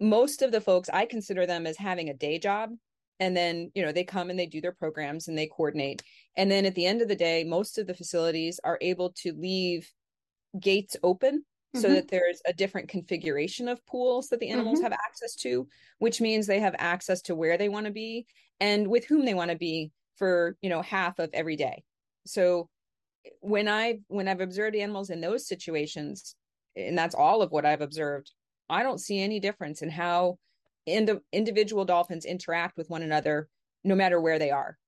most of the folks I consider them as having a day job. And then you know they come and they do their programs and they coordinate. And then at the end of the day most of the facilities are able to leave gates open mm-hmm. so that there's a different configuration of pools that the animals mm-hmm. have access to which means they have access to where they want to be and with whom they want to be for you know half of every day so when i when i've observed animals in those situations and that's all of what i've observed i don't see any difference in how ind- individual dolphins interact with one another no matter where they are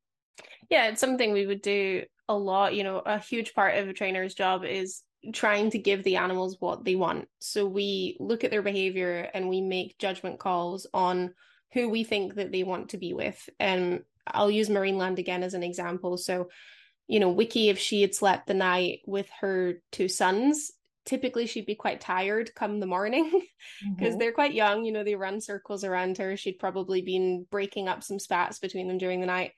yeah it's something we would do a lot you know a huge part of a trainer's job is trying to give the animals what they want. So we look at their behavior and we make judgment calls on who we think that they want to be with. And i'll use Marineland again as an example. So you know wikie if she had slept the night with her two sons typically she'd be quite tired come the morning (laughs) because mm-hmm. they're quite young you know they run circles around her. She'd probably been breaking up some spats between them during the night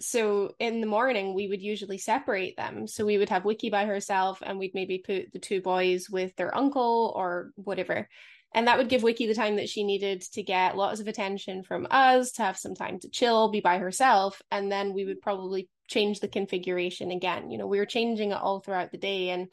so in the morning we would usually separate them. So we would have wikie by herself and we'd maybe put the two boys with their uncle or whatever. And that would give wikie the time that she needed to get lots of attention from us to have some time to chill be by herself. And then we would probably change the configuration again. You know we were changing it all throughout the day and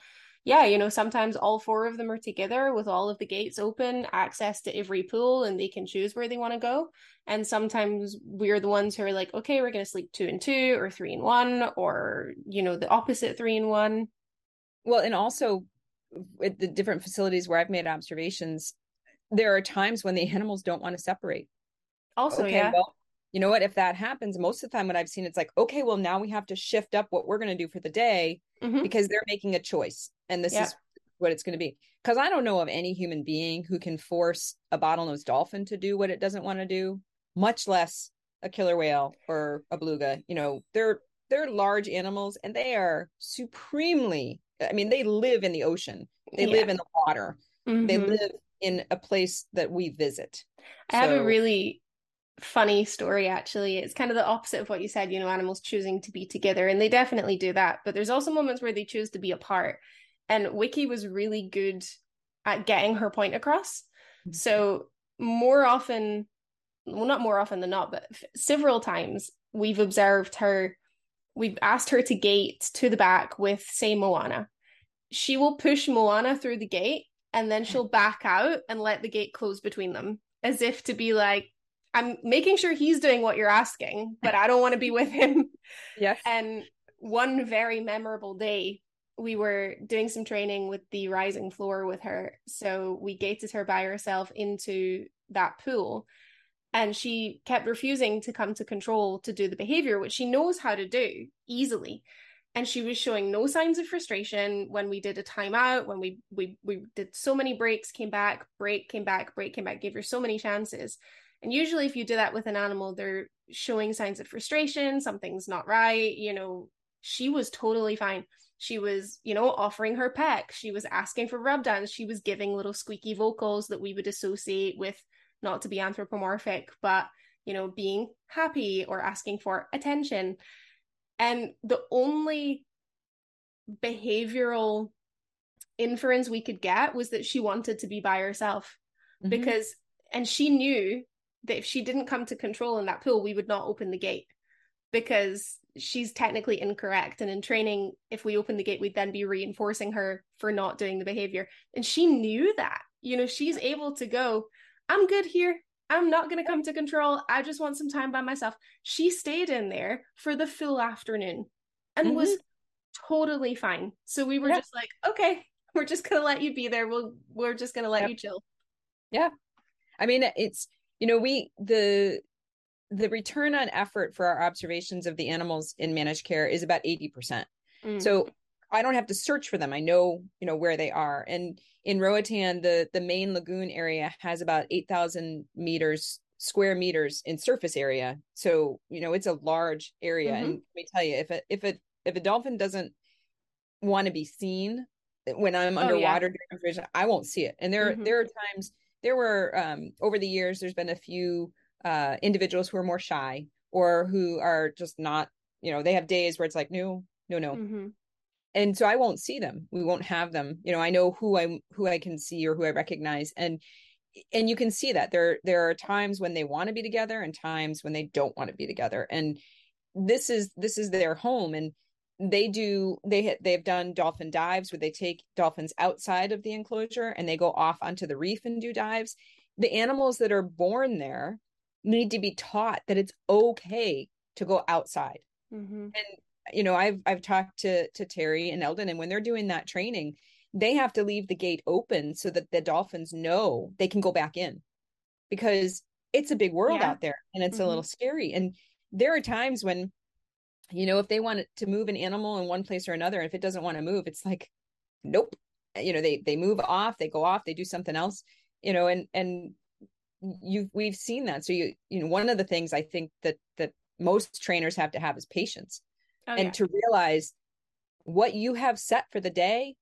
yeah, you know, sometimes all four of them are together with all of the gates open, access to every pool, and they can choose where they want to go. And sometimes we're the ones who are like, okay, we're going to sleep two and two, or three and one, or, you know, the opposite three and one. Well, and also with the different facilities where I've made observations, there are times when the animals don't want to separate. Also, okay, yeah. Well, you know what? If that happens, most of the time, what I've seen, it's like, okay, well, now we have to shift up what we're going to do for the day mm-hmm. because they're making a choice and this is what it's going to be because i don't know of any human being who can force a bottlenose dolphin to do what it doesn't want to do much less a killer whale or a beluga you know they're they're large animals and they are supremely i mean they live in the ocean they yeah. live in the water mm-hmm. they live in a place that we visit i so, have a really funny story actually. It's kind of the opposite of what you said, you know, animals choosing to be together and they definitely do that, but there's also moments where they choose to be apart. And Wikie was really good at getting her point across. Mm-hmm. So more often well not more often than not, but f- several times we've observed her we've asked her to gate to the back with say Moana. She will push Moana through the gate and then she'll back out and let the gate close between them as if to be like I'm making sure he's doing what you're asking, but I don't want to be with him. (laughs) Yes. And one very memorable day, we were doing some training with the rising floor with her. So we gated her by herself into that pool. And she kept refusing to come to control to do the behavior, which she knows how to do easily. And she was showing no signs of frustration when we did a timeout, when we we we did so many breaks, came back, break, came back, break, came back, gave her so many chances and usually, if you do that with an animal, they're showing signs of frustration, something's not right. You know, she was totally fine. She was, you know, offering her pec. She was asking for rub downs. She was giving little squeaky vocals that we would associate with not to be anthropomorphic, but, you know, being happy or asking for attention. And the only behavioral inference we could get was that she wanted to be by herself mm-hmm. because and she knew that if she didn't come to control in that pool, we would not open the gate because she's technically incorrect. And in training, if we open the gate, we'd then be reinforcing her for not doing the behavior. And she knew that. You know, she's able to go, I'm good here. I'm not going to come to control. I just want some time by myself. She stayed in there for the full afternoon and mm-hmm. was totally fine. So we were yeah. just like, okay, we're just going to let you be there. We'll, we're just going to let yeah. you chill. Yeah. I mean, it's you know we the the return on effort for our observations of the animals in managed care is about 80%. Mm. So I don't have to search for them. I know, you know, where they are. And in Roatan, the the main lagoon area has about 8,000 meters square meters in surface area. So, you know, it's a large area. Mm-hmm. And let me tell you, if a if a if a dolphin doesn't want to be seen when I'm oh, underwater yeah. I won't see it. And there mm-hmm. there are times there were um, over the years there's been a few uh, individuals who are more shy or who are just not you know they have days where it's like no no no. Mm-hmm. and so i won't see them. We won't have them. You know i know who i who i can see or who i recognize. And and you can see that. There there are times when they want to be together and times when they don't want to be together. And this is this is their home. And they do they they've done dolphin dives where they take dolphins outside of the enclosure and they go off onto the reef and do dives. The animals that are born there need to be taught that it's okay to go outside mm-hmm. and you know i've i've talked to to terry and eldon and when they're doing that training they have to leave the gate open so that the dolphins know they can go back in because it's a big world yeah. out there and it's mm-hmm. a little scary and there are times when you know if they want to move an animal in one place or another if it doesn't want to move it's like nope you know they they move off they go off they do something else you know and and you we've seen that. So you you know one of the things i think that that most trainers have to have is patience oh, and yeah. to realize what you have set for the day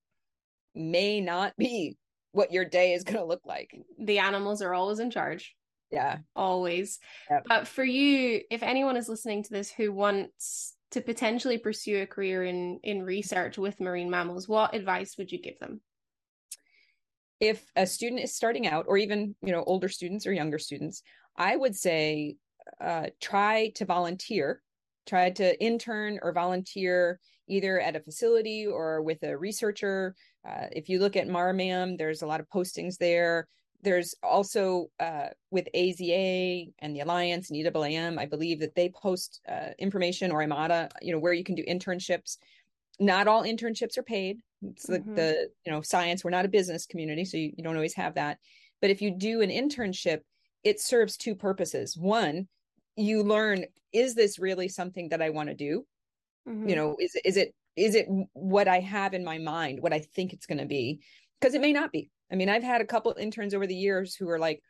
may not be what your day is going to look like. The animals are always in charge. Yeah. Always. Yep. but for you if anyone is listening to this who wants to potentially pursue a career in in research with marine mammals what advice would you give them if a student is starting out or even you know older students or younger students i would say uh, try to volunteer try to intern or volunteer either at a facility or with a researcher uh, if you look at marmam there's a lot of postings there there's also uh, with AZA and the Alliance and EAAM, I believe that they post uh, information or IMATA, you know, where you can do internships. Not all internships are paid. It's mm-hmm. the, the, you know, science, we're not a business community, so you, you don't always have that. But if you do an internship, it serves two purposes. One, you learn, is this really something that I want to do? Mm-hmm. You know, is, is it, is it what I have in my mind, what I think it's going to be? Because it may not be I mean, I've had a couple interns over the years who are like,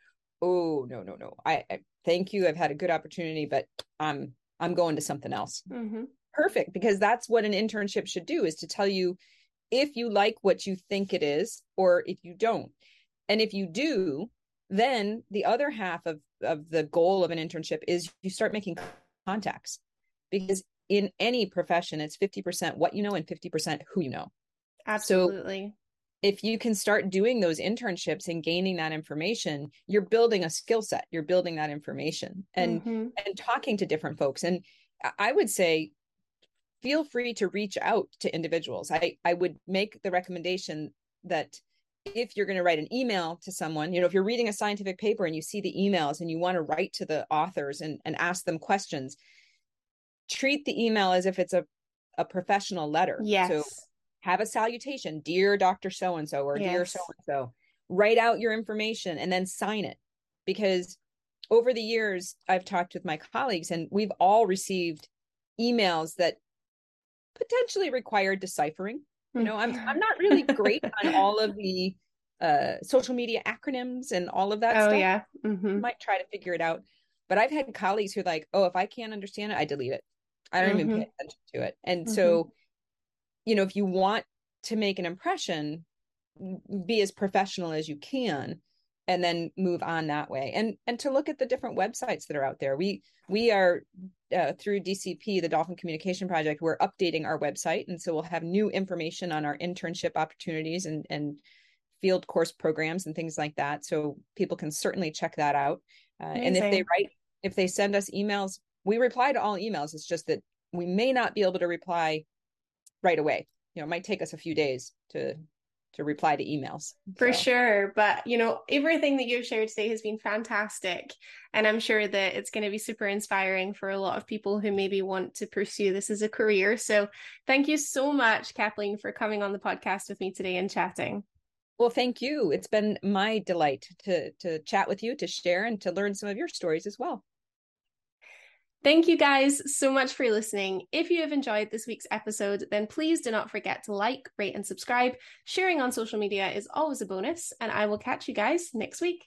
"Oh, no, no, no. I, I thank you. I've had a good opportunity, but I'm I'm going to something else." Mm-hmm. Perfect, because that's what an internship should do is to tell you if you like what you think it is or if you don't. And if you do, then the other half of of the goal of an internship is you start making contacts because in any profession it's 50% what you know and 50% who you know absolutely so if you can start doing those internships and gaining that information you're building a skill set you're building that information and mm-hmm. and talking to different folks and i would say feel free to reach out to individuals i i would make the recommendation that if you're going to write an email to someone you know if you're reading a scientific paper and you see the emails and you want to write to the authors and, and ask them questions treat the email as if it's a, a professional letter yes so have a salutation, dear Dr. So and so or yes. dear so and so. Write out your information and then sign it. Because over the years, I've talked with my colleagues and we've all received emails that potentially require deciphering. You know, I'm I'm not really great (laughs) on all of the uh, social media acronyms and all of that oh, stuff. yeah. Mm-hmm. Might try to figure it out. But I've had colleagues who are like, oh, if I can't understand it, I delete it. I don't mm-hmm. even pay attention to it. And mm-hmm. so you know, if you want to make an impression, be as professional as you can and then move on that way and and to look at the different websites that are out there we we are uh, through dcp the dolphin communication project we're updating our website. And so we'll have new information on our internship opportunities and and field course programs and things like that. So people can certainly check that out. Uh, and if they write if they send us emails we reply to all emails. It's just that we may not be able to reply right away. You know, it might take us a few days to to reply to emails. For so. sure. But, you know, everything that you've shared today has been fantastic. And I'm sure that it's going to be super inspiring for a lot of people who maybe want to pursue this as a career. So thank you so much, Kathleen, for coming on the podcast with me today and chatting. Well, thank you. It's been my delight to to chat with you, to share and to learn some of your stories as well. Thank you guys so much for listening. If you have enjoyed this week's episode, then please do not forget to like, rate, and subscribe. Sharing on social media is always a bonus, and I will catch you guys next week.